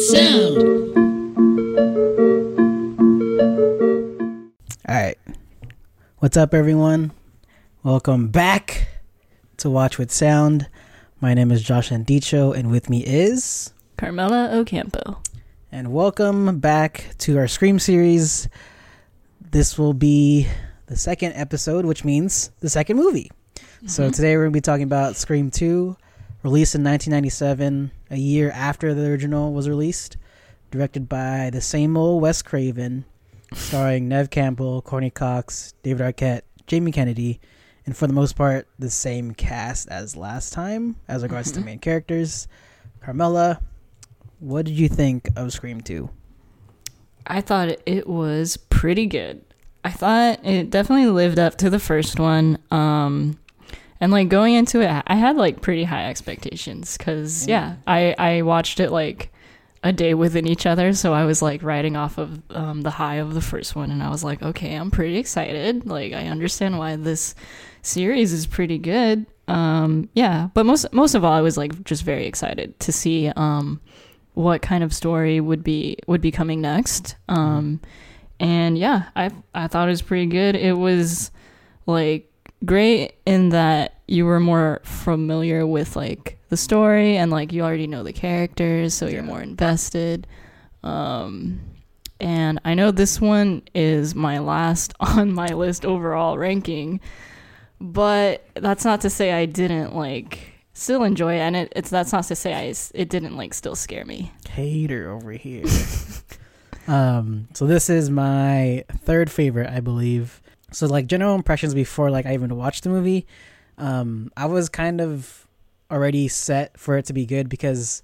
Sound. All right. What's up, everyone? Welcome back to Watch with Sound. My name is Josh Andicho, and with me is. Carmela Ocampo. And welcome back to our Scream series. This will be the second episode, which means the second movie. So mm-hmm. today we're going to be talking about Scream 2, released in 1997, a year after the original was released, directed by the same old Wes Craven, starring Neve Campbell, Courteney Cox, David Arquette, Jamie Kennedy, and for the most part, the same cast as last time as regards to main characters. Carmela, what did you think of Scream 2? I thought it was pretty good. I thought it definitely lived up to the first one. Um, and like going into it, I had like pretty high expectations because yeah, I I watched it like a day within each other, so I was like riding off of um, the high of the first one, and I was like, okay, I'm pretty excited. Like I understand why this series is pretty good. Um, yeah, but most most of all, I was like just very excited to see um what kind of story would be would be coming next. Um, and yeah, I I thought it was pretty good. It was like great in that you were more familiar with like the story and like you already know the characters, so you're more invested. Um, and I know this one is my last on my list overall ranking, but that's not to say I didn't like still enjoy it, and it, it's that's not to say I it didn't like still scare me. Hater over here. um, so this is my third favorite, I believe. So like general impressions before like I even watched the movie, um, I was kind of already set for it to be good because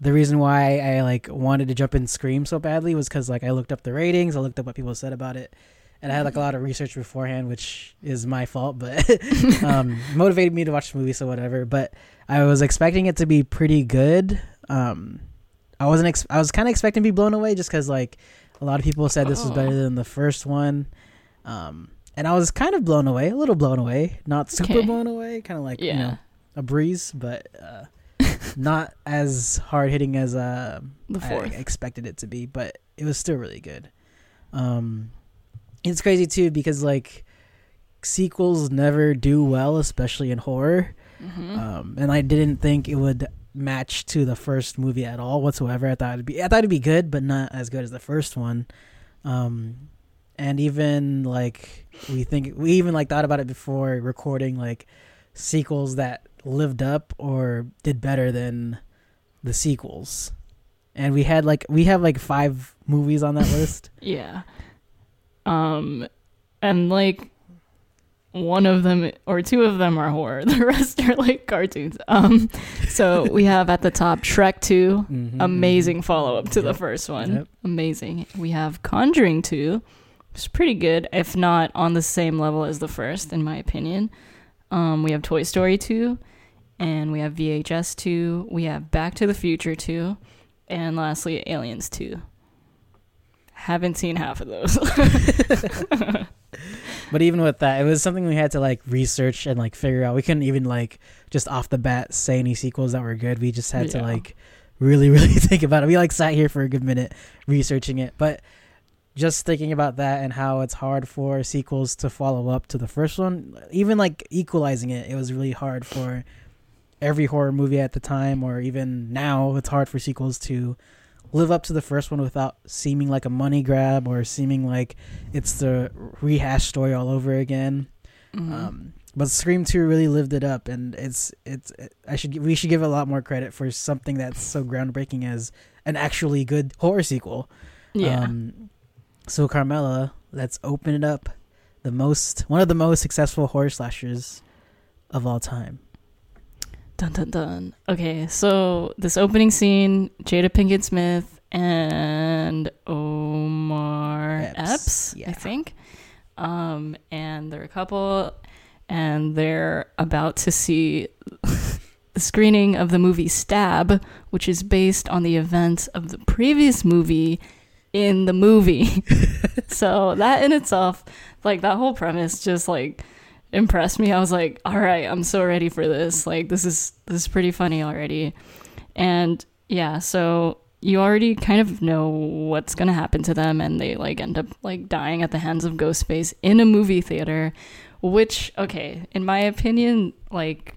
the reason why I like wanted to jump in Scream so badly was because like I looked up the ratings, I looked up what people said about it, and I had like a lot of research beforehand, which is my fault, but um, motivated me to watch the movie, so whatever. But I was expecting it to be pretty good. Um, I wasn't. Ex- I was kind of expecting to be blown away, just because like a lot of people said this was better Oh. than the first one, um, and I was kind of blown away, a little blown away, not super Okay. blown away, kind of like Yeah. you know a breeze, but uh, not as hard hitting as uh, I expected it to be, but it was still really good. Um, it's crazy too because like sequels never do well, especially in horror. Mhm. Um, and I didn't think it would match to the first movie at all whatsoever. I thought it'd be, I thought it'd be good, but not as good as the first one. Um, and even like we think we even like thought about it before recording like sequels that lived up or did better than the sequels. And we had like we have like five movies on that list. Yeah. Um and like one of them or two of them are horror. The rest are like cartoons. Um so we have at the top Shrek 2, Mhm, amazing mhm. follow up to the first one. yep. Amazing. We have Conjuring 2, is pretty good, if not on the same level as the first in my opinion. Um we have Toy Story 2 and we have VHS 2, we have Back to the Future 2, and lastly Aliens 2. Haven't seen half of those. But even with that, it was something we had to like research and like figure out. We couldn't even like just off the bat say any sequels that were good. We just had to like really, really think about it. We like sat here for a good minute researching it. But just thinking about that and how it's hard for sequels to follow up to the first one, even like equalizing it, it was really hard for every horror movie at the time, or even now, it's hard for sequels to live up to the first one without seeming like a money grab or seeming like it's the rehash story all over again. Mhm. Um, but Scream Two really lived it up, and it's it's I should we should give it a lot more credit for something that's so groundbreaking as an actually good horror sequel. yeah. Um, so Carmela, let's open it up. The most one of the most successful horror slashers of all time. Dun dun dun. Okay, so this opening scene, Jada Pinkett Smith and Omar Epps, Epps, yeah. I think. Um, and they're a couple, and they're about to see the screening of the movie Stab, which is based on the events of the previous movie in the movie. so that in itself, like that whole premise, just like impressed me. I was like, all right, I'm so ready for this. Like this is this is pretty funny already. And yeah, so you already kind of know what's going to happen to them and they like end up like dying at the hands of Ghostface in a movie theater, which okay, in my opinion, like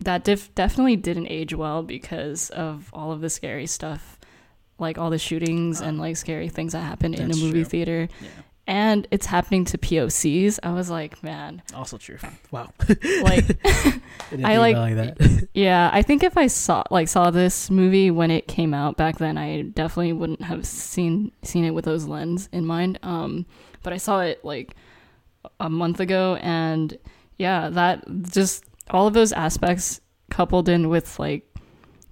that def- definitely didn't age well because of all of the scary stuff, like all the shootings and like scary things that happen in a movie true. theater. Yeah. And it's happening to POCs. I was like, man, Also true. Wow. like I think like- that. Yeah, I think if I saw like saw this movie when it came out back then, I definitely wouldn't have seen seen it with those lens in mind. Um, but I saw it like a month ago, and yeah, that just all of those aspects coupled in with like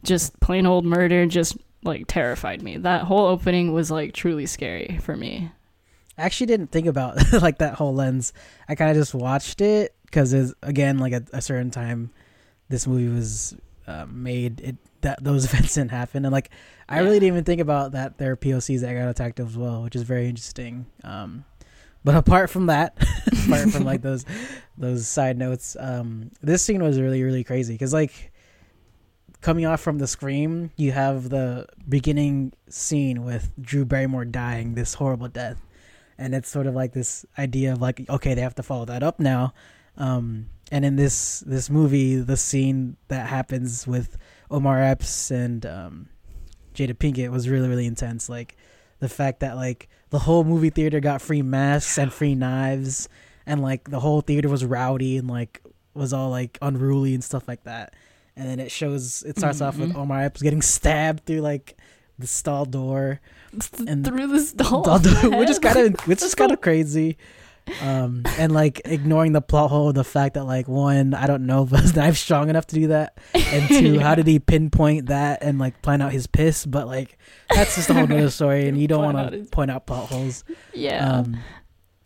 just plain old murder just like terrified me. That whole opening was like truly scary for me. I actually didn't think about like that whole lens. I kind of just watched it because again like at a certain time, this movie was uh, made. It that those events didn't happen, and like I really didn't even think about that there are POCs that got attacked as well, which is very interesting. Um, but apart from that, apart from like those those side notes, um, this scene was really really crazy because like coming off from the scream, you have the beginning scene with Drew Barrymore dying this horrible death. And it's sort of like this idea of like okay they have to follow that up now. Um and in this this movie the scene that happens with omar epps and um jada pinkett was really really intense. Like the fact that like the whole movie theater got free masks and free knives and like the whole theater was rowdy and like was all like unruly and stuff like that and then it shows it starts off with Mhm. omar epps getting stabbed through like the stall door. And- Through the stall, which is kind of which is kind of crazy. Um and like ignoring the plot hole the fact that like one i don't know if his knife's strong enough to do that and two how did he pinpoint that and like plan out his piss? But like that's just a whole nother story and you don't want to his- point out plot holes. Yeah, um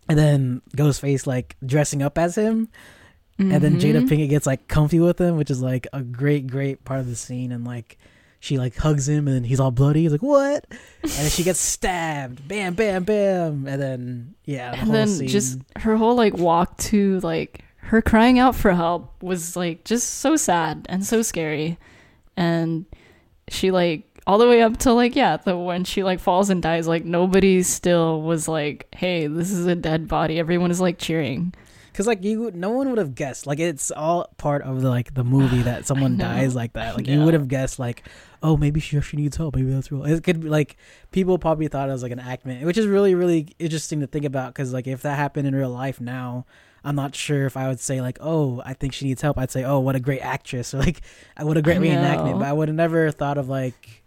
and then ghostface like dressing up as him and then jada Mhm. pinkett gets like comfy with him which is like a great great part of the scene. And like she like hugs him and then he's all bloody. He's like what? And then she gets stabbed. Bam bam bam. And then yeah the and whole then scene. just her whole like walk to like her crying out for help was like just so sad and so scary. And she like all the way up to like yeah the when she like falls and dies like nobody still was like hey this is a dead body. Everyone is like cheering Cause like you, no one would have guessed. Like it's all part of the like the movie that someone dies like that. Like you would have guessed like, oh maybe she actually needs help. Maybe that's real. It could be like people probably thought it was like an actment, which is really really interesting to think about. Cause like if that happened in real life now, I'm not sure if I would say like, oh I think she needs help. I'd say oh what a great actress or like uh, what a great reenactment. But I would have never thought of like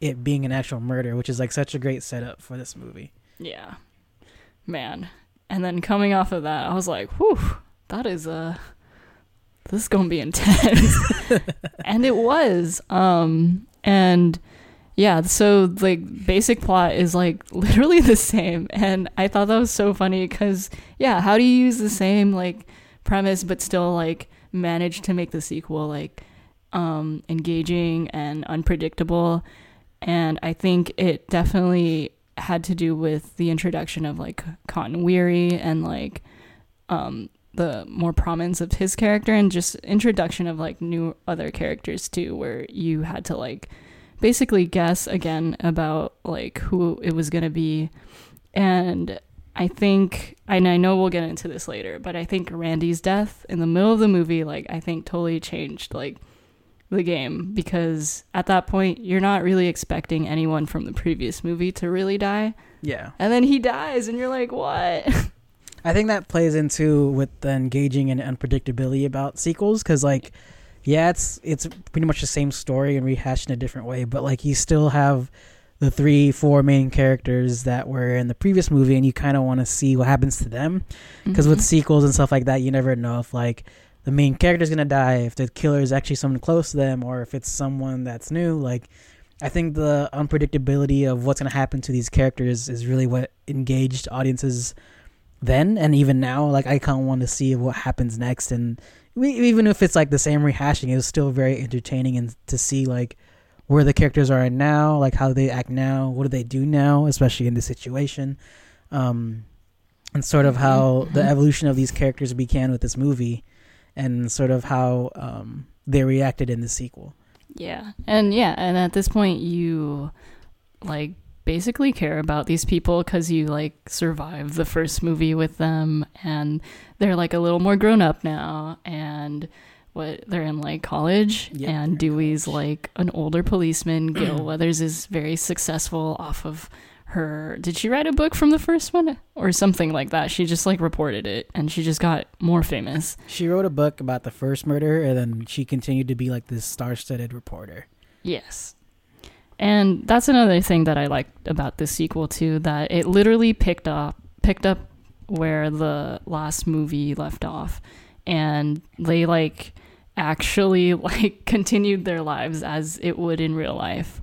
it being an actual murder, which is like such a great setup for this movie. yeah man and then coming off of that i was like whew that is uh this is gonna be intense. And it was um and yeah so like basic plot is like literally the same. And i thought that was so funny because yeah how do you use the same like premise but still like manage to make the sequel like um engaging and unpredictable? And i think it definitely had to do with the introduction of like cotton weary and like um the more prominence of his character and just introduction of like new other characters too where you had to like basically guess again about like who it was to be. And i think and i know we'll get into this later but i think randy's death in the middle of the movie like i think totally changed like the game because at that point you're not really expecting anyone from the previous movie to really die Yeah. and then he dies and you're like what I think that plays into with the engaging and unpredictability about sequels because, like, yeah, it's it's pretty much the same story and rehashed in a different way, but like you still have the three, four main characters that were in the previous movie, and you kind of want to see what happens to them because with Mhm. sequels and stuff like that, you never know if like the main character's gonna die, if the killer is actually someone close to them, or if it's someone that's new. Like, I think the unpredictability of what's gonna happen to these characters is really what engaged audiences then and even now. Like, I kind of want to see what happens next, and we, even if it's like the same rehashing, it was still very entertaining and to see like where the characters are now, like how they act now, what do they do now, especially in this situation. Um, and sort of how the Mhm. evolution of these characters began with this movie, and sort of how um, they reacted in the sequel. Yeah. And yeah, and at this point you like basically care about these people because you like survived the first movie with them and they're like a little more grown up now and what they're in like college Yeah, and Dewey's college. like an older policeman. Gail Weathers is very successful off of her. Did she write a book from the first one or something like that? She just like reported it and she just got more famous. She wrote a book about the first murder, and then she continued to be like this star-studded reporter. Yes. And that's another thing that I liked about this sequel too, that it literally picked up picked up where the last movie left off. And they like actually like continued their lives as it would in real life.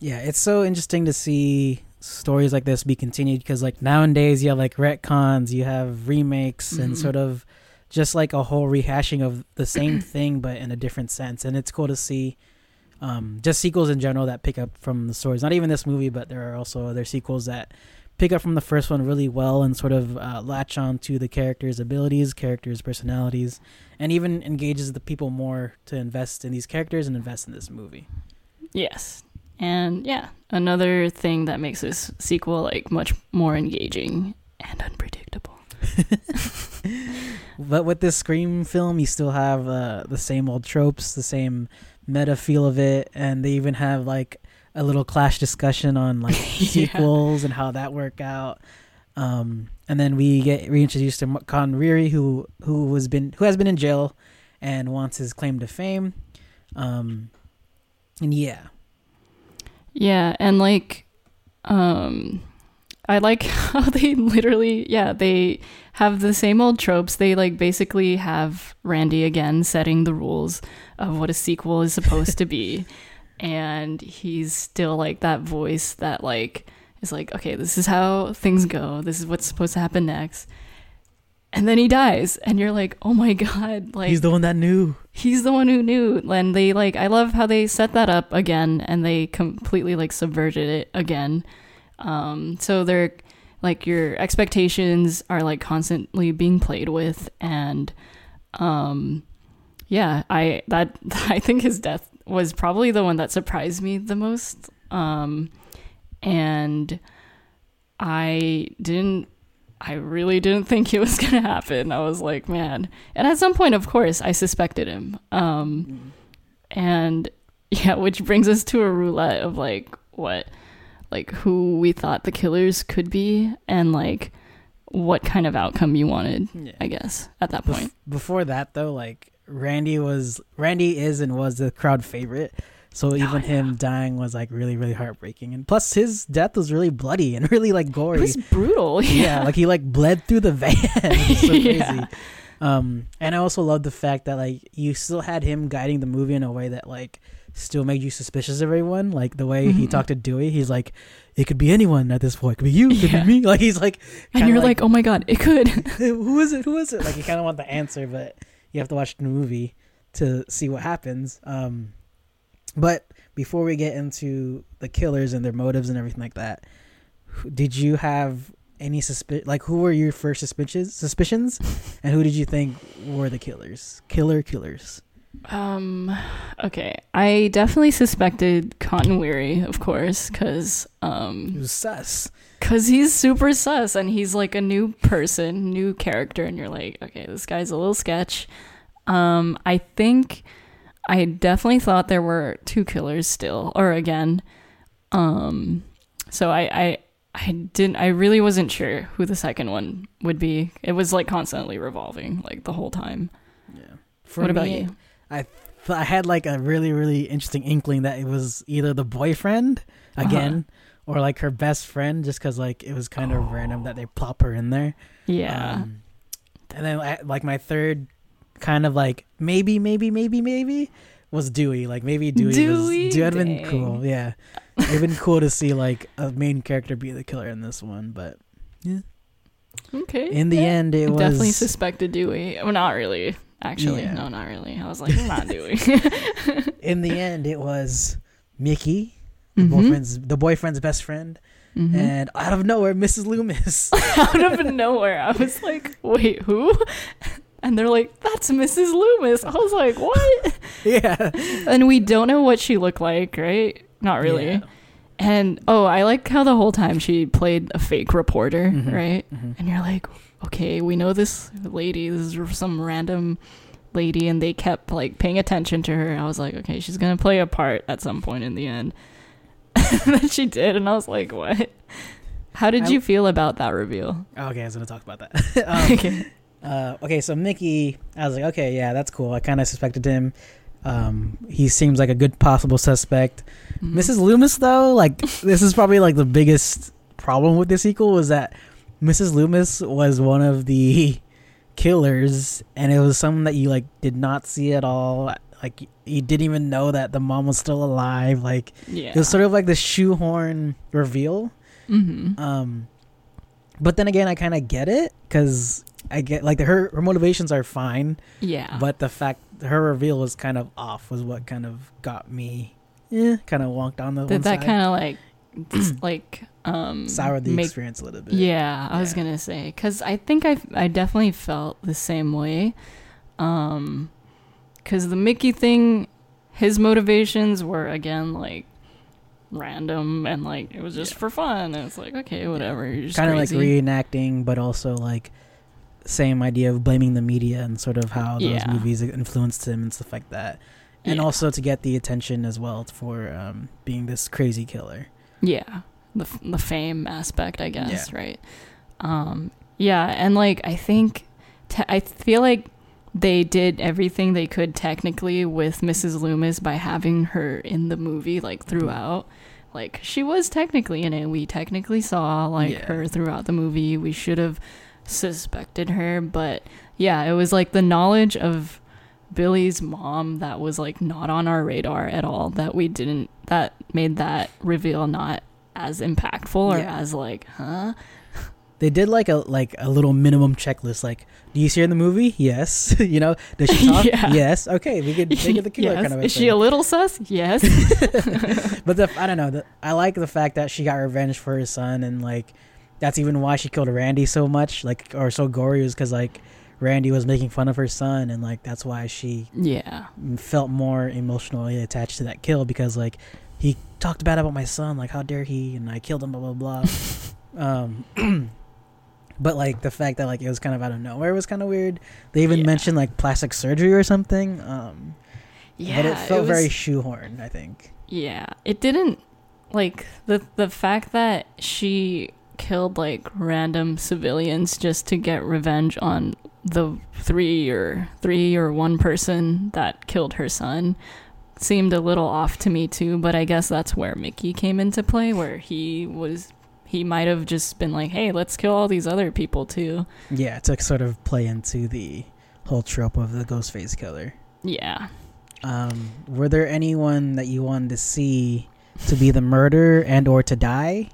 Yeah, it's so interesting to see stories like this be continued because like nowadays you have like retcons, you have remakes, and Mhm. sort of just like a whole rehashing of the same thing but in a different sense. And it's cool to see um, just sequels in general that pick up from the stories. Not even this movie, but there are also other sequels that pick up from the first one really well and sort of uh, latch on to the characters' abilities, characters' personalities, and even engages the people more to invest in these characters and invest in this movie. Yes. And yeah, another thing that makes this sequel like much more engaging and unpredictable. But with this Scream film, you still have uh, the same old tropes, the same meta feel of it, and they even have like a little clash discussion on like Yeah. sequels and how that work out. Um, and then we get reintroduced to Cotton Weary, who who was been who has been in jail and wants his claim to fame. Um, and yeah, Yeah, and like um I like how they literally yeah, they have the same old tropes. They like basically have Randy again setting the rules of what a sequel is supposed to be. And he's still like that voice that like is like, okay, this is how things go. This is what's supposed to happen next. And then he dies and you're like, "Oh my god, like he's the one that knew. he's the one who knew and they like i love how they set that up again and they completely like subverted it again um so they're like your expectations are like constantly being played with and um yeah i that i think his death was probably the one that surprised me the most um and i didn't I really didn't think it was going to happen. I was like, man. And at some point, of course, I suspected him. Um, and yeah, which brings us to a roulette of like what, like who we thought the killers could be and like what kind of outcome you wanted, Yeah. I guess, at that Bef- point. before that though, like Randy was Randy is and was the crowd favorite. So even him dying was like really, really heartbreaking. And plus his death was really bloody and really like gory. It was brutal. yeah. Yeah. like he like bled through the van. So crazy. Yeah. Um and I also love the fact that like you still had him guiding the movie in a way that like still made you suspicious of everyone. Like the way he Mhm. talked to Dewey, he's like, It could be anyone at this point. It could be you, it could Yeah. be me. Like he's like and you're like, oh my God, it could. who is it? Who is it? Like you kind of want the answer, but you have to watch the movie to see what happens. Um, but before we get into the killers and their motives and everything like that, did you have any suspicion? Like, who were your first suspicions? Suspicions, and who did you think were the killers? Killer killers. Um, okay. I definitely suspected Cotton Weary, of course, because um, It was sus. Cause he's super sus and he's like a new person, new character, and you're like, okay, this guy's a little sketch. Um, I think I definitely thought there were two killers still, or again. Um, so I, I, I didn't. I really wasn't sure who the second one would be. It was like constantly revolving, like the whole time. Yeah. For what about me, you? I th- I had like a really really interesting inkling that it was either the boyfriend again or like her best friend, just because like it was kind of random that they plop her in there. Yeah. Um, and then like my third kind of like maybe maybe maybe maybe was Dewey. Like maybe Dewey, Dewey? was Dewey had been cool. Yeah, it'd been cool to see like a main character be the killer in this one, but yeah. okay. in the Yeah. end it was definitely suspected Dewey. Well, not really. Actually, Yeah. no, not really. I was like, not Dewey. in the end it was Mickey, the Mhm. boyfriend's the boyfriend's best friend, Mhm. and out of nowhere Mrs. Loomis. out of nowhere. I was like, wait, who? And they're like, that's Mrs. Loomis. I was like, what? yeah, And we don't know what she looked like, right? Not really. Yeah. And oh, I like how the whole time she played a fake reporter, Mhm. right? Mhm. And you're like, okay, we know this lady. This is some random lady, and they kept like paying attention to her. I was like, okay, she's gonna play a part at some point in the end. and then she did, and I was like, what? How did I- you feel about that reveal? Okay, I was gonna talk about that. um, okay. Uh, okay, so Mickey, I was like, okay, yeah, that's cool. I kind of suspected him. Um, he seems like a good possible suspect. Mhm. Mrs. Loomis, though, like this is probably like the biggest problem with this sequel was that Mrs. Loomis was one of the killers, and it was someone that you like did not see at all. Like you didn't even know that the mom was still alive. Like Yeah. it was sort of like the shoehorn reveal. mm-hmm. Um, but then again, I kind of get it because I get like her her motivations are fine, Yeah. but the fact her reveal was kind of off was what kind of got me, yeah, kind of wonked on the one Did that kind of like, like, um, soured the make- experience a little bit. Yeah, I was gonna say because I think I I definitely felt the same way, um, because the Mickey thing, his motivations were again like random and like it was just Yeah. for fun. And it's like okay, whatever. You're kind of like reenacting, but also like same idea of blaming the media and sort of how those Yeah. movies influenced him and stuff like that, and Yeah. also to get the attention as well for um, being this crazy killer. Yeah, the f- the fame aspect, I guess, right? Um, yeah, and like I think te- I feel like they did everything they could technically with Mrs. Loomis by having her in the movie like throughout. Like she was technically in it. We technically saw like Yeah. her throughout the movie. We should have suspected her, but yeah, it was like the knowledge of Billy's mom that was like not on our radar at all that we didn't that made that reveal not as impactful or Yeah. as like huh They did like a like a little minimum checklist. Like, do you see her in the movie? Yes. you know, does she talk? Yeah. Yes. Okay, we could make it the killer yes. kind of. Is she a little sus yes but the I don't know. The, I like the fact that she got revenge for her son, and like that's even why she killed Randy so much, like or so gory, was because like Randy was making fun of her son, and like that's why she yeah felt more emotionally attached to that kill because like he talked bad about my son, like how dare he, and I killed him, blah blah blah. um, but like the fact that like it was kind of out of nowhere was kind of weird. They even Yeah. mentioned like plastic surgery or something. Um, yeah but it felt was- very shoehorned. I think. yeah it didn't like the the fact that she killed like random civilians just to get revenge on the three or three or one person that killed her son. Seemed a little off to me too but i guess that's where mickey came into play where he was he might have just been like hey let's kill all these other people too. Yeah, to sort of play into the whole trope of the Ghostface killer. yeah. Um, were there anyone that you wanted to see to be the murder and or to die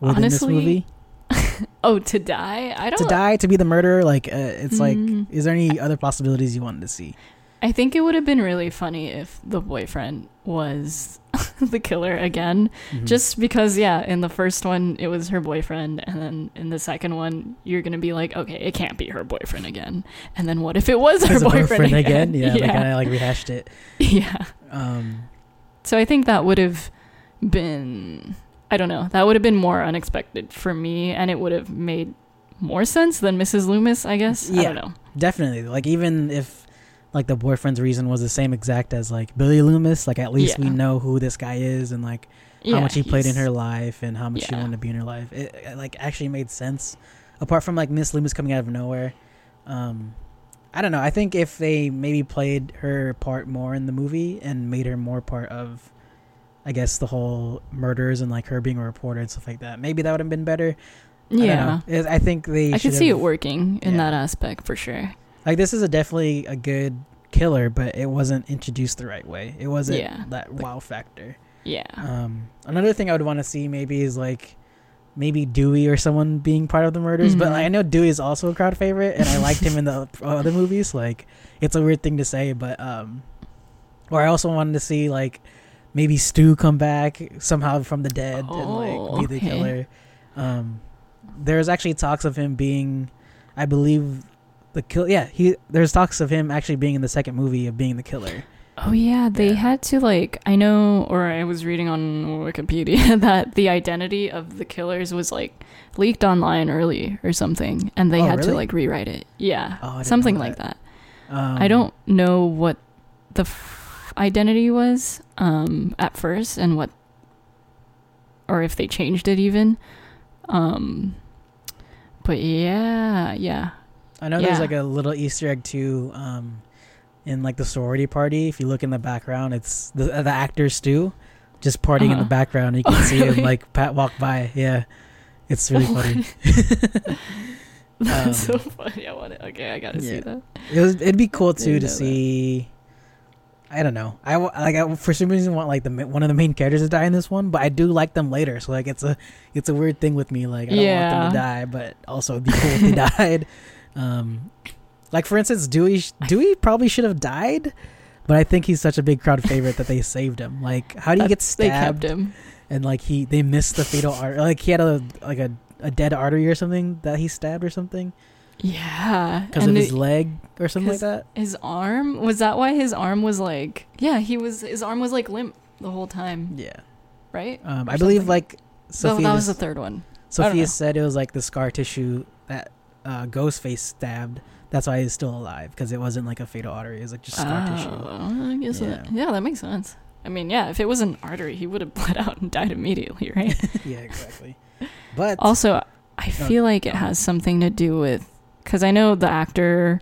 within this Honestly, movie? oh to die i don't To die to be the murderer, like uh, it's like, Mm. is there any other possibilities you wanted to see? I think it would have been really funny if the boyfriend was the killer again. Mhm. Just because, yeah, in the first one, it was her boyfriend. And then in the second one, you're going to be like, okay, it can't be her boyfriend again. And then what if it was her a boyfriend, again? Yeah, they yeah. kind of like rehashed it. yeah. Um, So I think that would have been, I don't know, that would have been more unexpected for me. And it would have made more sense than Mrs. Loomis, I guess. I don't know. definitely. Like even if like the boyfriend's reason was the same exact as like Billy Loomis, like at least we know who this guy is and like how Yeah, much he played in her life and how much she wanted to be in her life. It, it like actually made sense. Apart from like Miss Loomis coming out of nowhere, um, I don't know. I think if they maybe played her part more in the movie and made her more part of, I guess the whole murders and like her being a reporter and stuff like that, maybe that would have been better. I don't Yeah. know. I think they. I could see it working in Yeah. that aspect for sure. Like this is a definitely a good killer, but it wasn't introduced the right way. It wasn't Yeah. that wow factor. Yeah. Um, another thing I would want to see maybe is like maybe Dewey or someone being part of the murders. But Mhm. like, I know Dewey is also a crowd favorite, and I liked him in the other movies. Like it's a weird thing to say, but um, or I also wanted to see like maybe Stu come back somehow from the dead and Oh, like be the okay. killer. Um, there's actually talks of him being, I believe, the kill. Yeah, he there's talks of him actually being in the second movie of being the killer. Oh yeah, they Yeah. had to like I know or I was reading on Wikipedia that the identity of the killers was like leaked online early or something and they Oh, had to like rewrite it. Yeah. Oh, something know like that. Um, I don't know what the f- identity was um at first and what or if they changed it even. Um but yeah, yeah. I know there's like a little Easter egg too. Um, in like the sorority party, if you look in the background, it's the the actor Stu, just partying in the Uh-huh. background. You can Oh, see him like Pat walk by. Yeah, it's really funny. That's Um, so funny. I want it. Okay, I gotta see that. It was. It'd be cool too to that. I don't know. I like I, for some reason want like the one of the main characters to die in this one, but I do like them later. So like it's a it's a weird thing with me. Like I don't want them to die, but also it'd be cool if they died. Um, like for instance, Dewey Dewey probably should have died, but I think he's such a big crowd favorite that they saved him. Like how do you get That's- They kept stabbed him. and like he they missed the fatal art like he had a like a, a dead artery or something that he stabbed or something Yeah, because of his it- leg or something like that. his arm was that why his arm was like yeah he was his arm was like limp the whole time Yeah. right Um, I believe like so that was the third one Sophia said it was like the scar tissue that uh, Ghostface stabbed. That's why he's still alive because it wasn't like a fatal artery. It was like just scar tissue. Oh, I guess Yeah. that, yeah that makes sense I mean yeah if it was an artery he would have bled out and died immediately right yeah, exactly. But also I Oh, feel like it has something to do with because I know the actor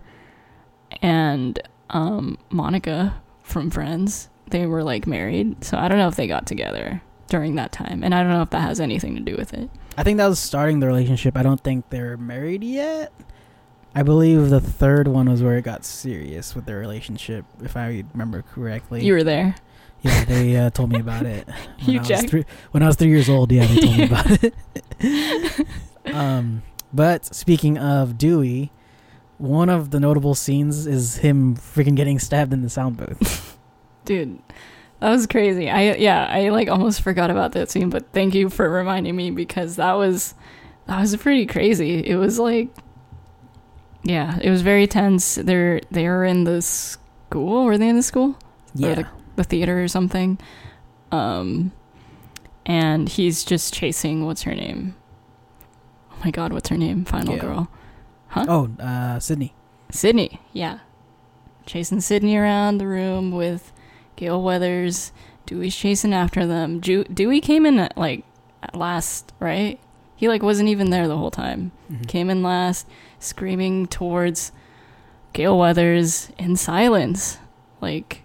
and um, Monica from Friends they were like married so I don't know if they got together during that time and I don't know if that has anything to do with it I think that was starting the relationship. I don't think they're married yet. I believe the third one was where it got serious with their relationship, if I remember correctly. you were there yeah, they uh, told me about it. When You I was three, when I was three years old. Yeah, they told me about it. um, but speaking of Dewey, one of the notable scenes is him freaking getting stabbed in the sound booth. dude that was crazy. I yeah i like almost forgot about that scene but thank you for reminding me because that was that was pretty crazy. It was like yeah it was very tense. They're they were in the school? Were they in the school? Yeah, the, the theater or something? Um and he's just chasing what's her name my god what's her name final Gail. girl huh Oh, uh, Sidney. Sidney, yeah. Chasing Sidney around the room with Gail Weathers. Dewey's chasing after them. Ju- Dewey came in at, like at last, right? He like wasn't even there the whole time. Mhm. Came in last, screaming towards Gail Weathers in silence. Like,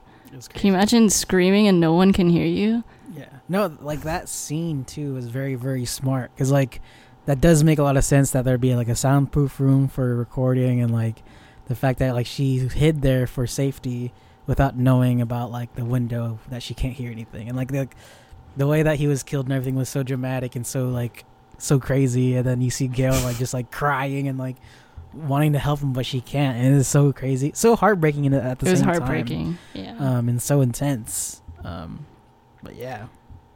can you imagine screaming and no one can hear you? Yeah. No, like that scene too is very very smart because like that does make a lot of sense that there'd be like a soundproof room for recording and like the fact that like she hid there for safety without knowing about like the window that she can't hear anything. And like the the way that he was killed and everything was so dramatic and so like so crazy. And then you see Gail like just like crying and like wanting to help him but she can't. And it's so crazy. So heartbreaking in- at the it was same time. heartbreaking. Yeah. um and so intense. Um but yeah.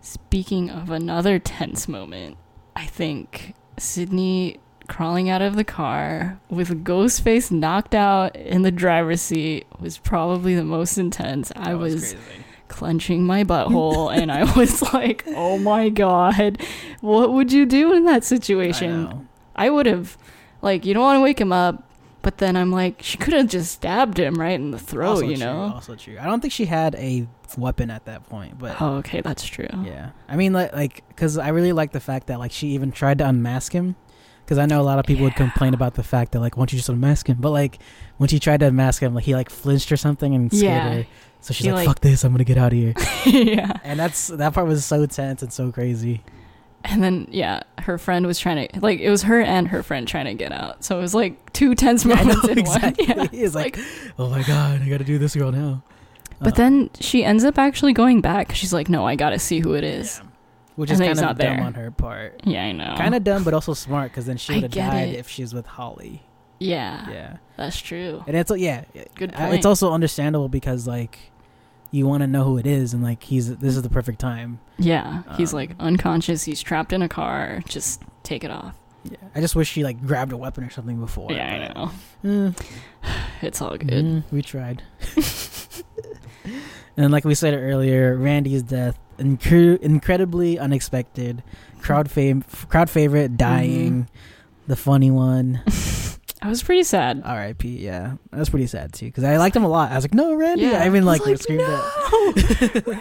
Speaking of another tense moment, I think Sidney crawling out of the car with Ghostface knocked out in the driver's seat was probably the most intense. I That was, crazy. clenching my butthole and I was like, "Oh my god, what would you do in that situation?" know. I would have like you don't want to wake him up, but then I'm like, she could have just stabbed him right in the throat, also you true, know? Also true. I don't think she had a weapon at that point, but Oh, okay, that's true. yeah. I mean, like, like, because I really like the fact that like she even tried to unmask him. Because I know a lot of people would complain about the fact that like, why don't you just unmask him? But like, when she tried to unmask him, like he like flinched or something and scared Yeah. her. So she's He, like, like- "Fuck this! I'm gonna get out of here." yeah. and that's that part was so tense and so crazy. And then yeah, her friend was trying to like it was her and her friend trying to get out. So it was like two tense Yeah, know, moments in exactly. one. Yeah. He's like, "Oh my god, I gotta do this girl now." But Uh, then she ends up actually going back. She's like, "No, I got to see who it is." yeah. which And is kind of dumb there. on her part. Yeah, I know. Kind of dumb, but also smart because then she would have died it. if she was with Holly. Yeah, Yeah, that's true. and it's yeah, Good point. It's also understandable because like you want to know who it is, and like he's this is the perfect time. Yeah, he's Um, like unconscious. He's trapped in a car. Just take it off. Yeah, I just wish she like grabbed a weapon or something before. yeah, I know. know. It's all mm-hmm, good. we tried. And like we said earlier, Randy's death incre- incredibly unexpected. Crowd fam- crowd favorite dying. Mm-hmm. The funny one. I was pretty sad. R.I.P. Yeah, that was pretty sad too because I liked him a lot. I was like, no, Randy. Yeah. I even like, like, screamed no,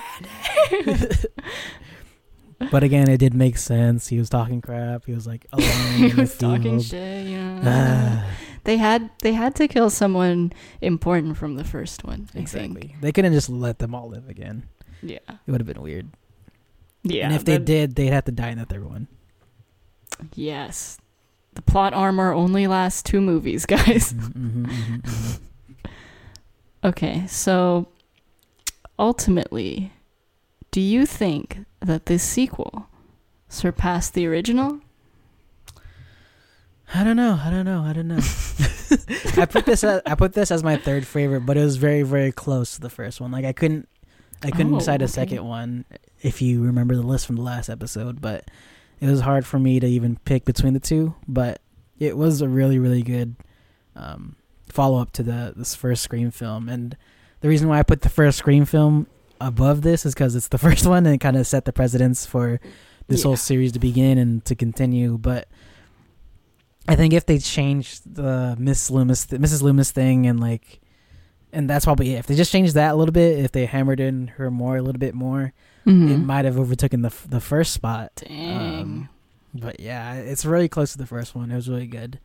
but again, it did make sense. He was talking crap. He was like alone he was talking shit. You know, Ah, they had they had to kill someone important from the first one. I exactly. think. They couldn't just let them all live again. Yeah. It would have been weird. Yeah. and if they did, they'd have to die in the third one. yes, the plot armor only lasts two movies, guys. Mhm, mhm, mhm, mhm. Okay, so ultimately, do you think that this sequel surpassed the original? I don't know. I don't know. I don't know. I put this. As, I put this as my third favorite, but it was very, very close to the first one. Like I couldn't, I couldn't Oh, decide a okay. second one. If you remember the list from the last episode, but it was hard for me to even pick between the two. But it was a really, really good um, follow up to the this first Scream film. And the reason why I put the first Scream film above this is because it's the first one and it kind of set the precedence for this whole series to begin and to continue. But I think if they changed the Miss Loomis, Mrs. Loomis thing, and like, and that's probably it. If they just changed that a little bit, if they hammered in her more, a little bit more, it Mhm. might have overtaken the the first spot. Dang. Um, But yeah, it's really close to the first one. It was really good.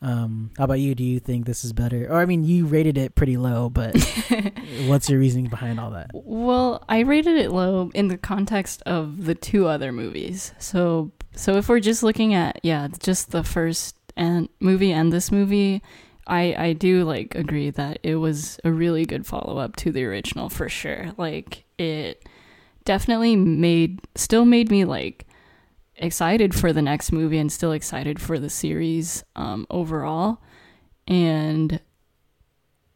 Um, how about you? Do you think this is better? Or I mean, you rated it pretty low, but what's your reasoning behind all that? Well, I rated it low in the context of the two other movies. So, so if we're just looking at yeah, just the first and movie and this movie, I I do like agree that it was a really good follow up to the original for sure. Like it definitely made still made me like excited for the next movie and still excited for the series um overall. And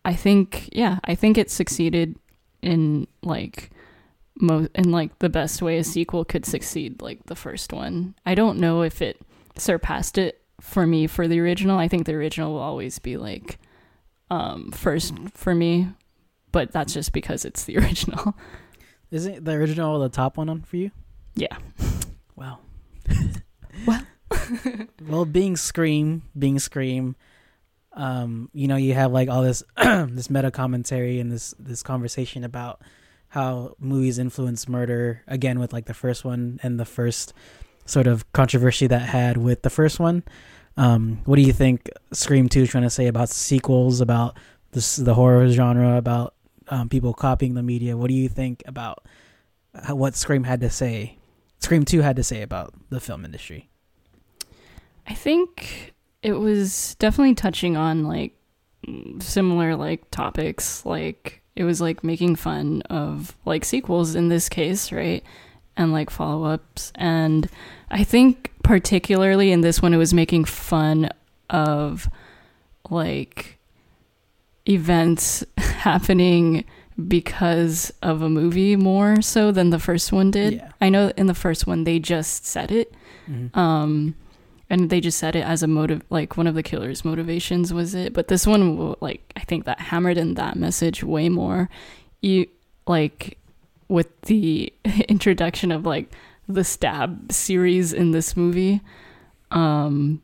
I think yeah, I think it succeeded in like most in like the best way a sequel could succeed like the first one. I don't know if it surpassed it for me for the original. I think the original will always be like um first for me, but that's just because it's the original. Isn't the original the top one on for you? Yeah. Wow. Well. well, being Scream, being Scream, um, you know, you have like all this this meta commentary and this this conversation about how movies influence murder again with like the first one and the first sort of controversy that had with the first one. Um, what do you think Scream Two is trying to say about sequels, about this the horror genre, about um, people copying the media? What do you think about how, what Scream had to say? Scream Two had to say about the film industry. I think it was definitely touching on like similar like topics like it was like making fun of like sequels in this case, right? And like follow-ups and I think particularly in this one it was making fun of like events happening because of a movie more so than the first one did. Yeah. I know in the first one they just said it Mhm. um and they just said it as a motive like one of the killer's motivations was it but this one like i think that hammered in that message way more you like with the introduction of like the stab series in this movie um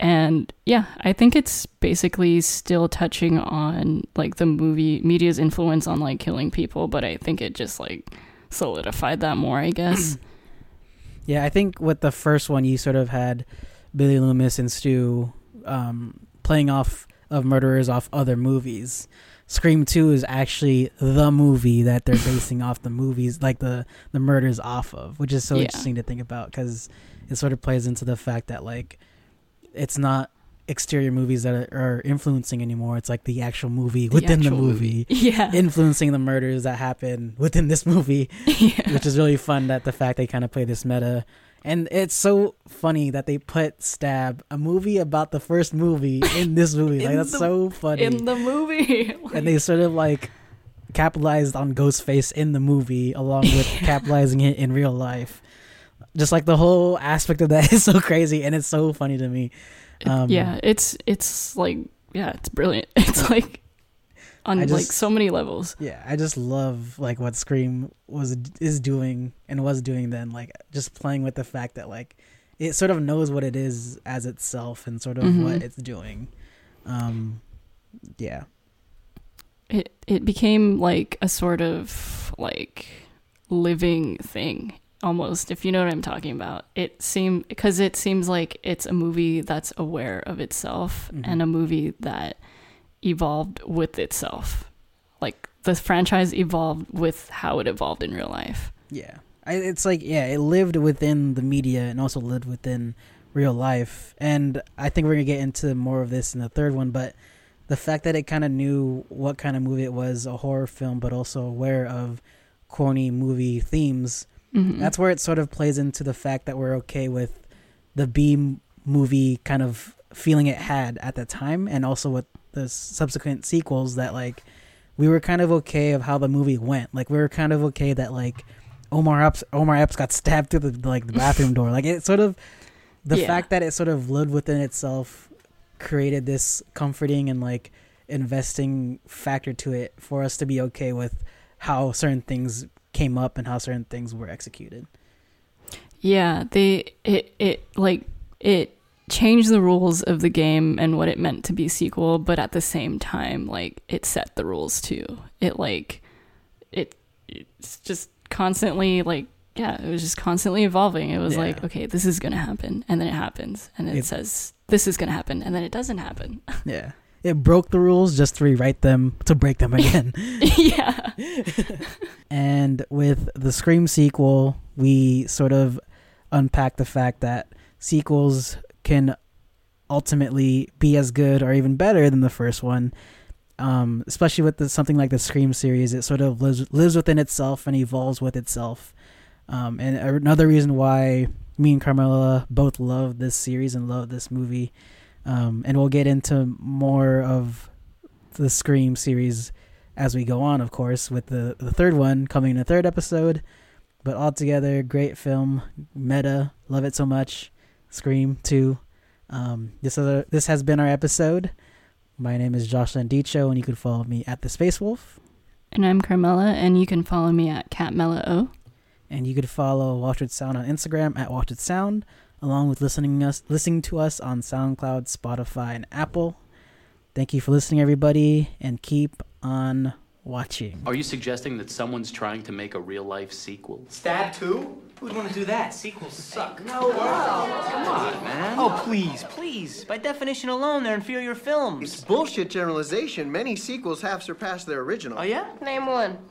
and yeah i think it's basically still touching on like the movie media's influence on like killing people but i think it just like solidified that more i guess Yeah, I think with the first one, you sort of had Billy Loomis and Stu um, playing off of murderers off other movies. Scream Two is actually the movie that they're basing off the movies, like the the murders off of, which is so Yeah. interesting to think about because it sort of plays into the fact that like it's not exterior movies that are, influencing anymore. It's like the actual movie The within the actual movie. yeah. Influencing the murders that happen within this movie yeah. which is really fun that the fact they kind of play this meta. And it's so funny that they put stab a movie about the first movie in this movie. Like that's the- so funny. in the movie. and they sort of like capitalized on ghostface in the movie along with capitalizing it in real life just like the whole aspect of that is so crazy and it's so funny to me Um, yeah, it's it's like yeah, it's brilliant. It's like on I like so many levels. Yeah, I just love like what Scream was is doing and was doing then. Like just playing with the fact that like it sort of knows what it is as itself and sort of Mhm. what it's doing. Um, yeah, It it became like a sort of like living thing almost if you know what I'm talking about. It seemed because it seems like it's a movie that's aware of itself Mhm. and a movie that evolved with itself. Like the franchise evolved with how it evolved in real life. yeah. I, it's like yeah, it lived within the media and also lived within real life. And I think we're gonna get into more of this in the third one, but the fact that it kind of knew what kind of movie it was, a horror film, but also aware of corny movie themes. Mhm. That's where it sort of plays into the fact that we're okay with the B movie kind of feeling it had at the time, and also with the subsequent sequels that like we were kind of okay of how the movie went. Like we were kind of okay that like Omar Epps Omar Epps got stabbed through the like the bathroom door. Like it sort of the Yeah. fact that it sort of lived within itself created this comforting and like investing factor to it for us to be okay with how certain things came up and how certain things were executed. Yeah, they it it like it changed the rules of the game and what it meant to be sequel, but at the same time, like it set the rules too. It like it it's just constantly like yeah, it was just constantly evolving. It was Yeah. like, okay, this is gonna happen, and then it happens, and then it It- says this is gonna happen, and then it doesn't happen. Yeah. It broke the rules just to rewrite them to break them again. yeah. and with the Scream sequel, we sort of unpack the fact that sequels can ultimately be as good or even better than the first one. Um, especially with the, something like the Scream series, it sort of lives, lives within itself and evolves with itself. Um, and another reason why me and Carmela both love this series and love this movie. Um, and we'll get into more of the Scream series as we go on, of course, with the, the third one coming in the third episode. But altogether, great film, meta, love it so much. Scream 2. Um, this, is a, this has been our episode. My name is Josh Landicho, and you can follow me at The Space Wolf. And I'm Carmela, and you can follow me at CatMella And you could follow Watch With Sound on Instagram at Watch With Sound, along with listening us listening to us on SoundCloud, Spotify, and Apple. Thank you for listening, everybody, and keep on watching. Are you suggesting that someone's trying to make a real life sequel? Stab 2? Who'd want to do that? Sequels suck. No, come on, man. Oh, please, please. By definition alone, they're inferior films. It's films. bullshit generalization. Many sequels have surpassed their original. Oh, yeah? Name one.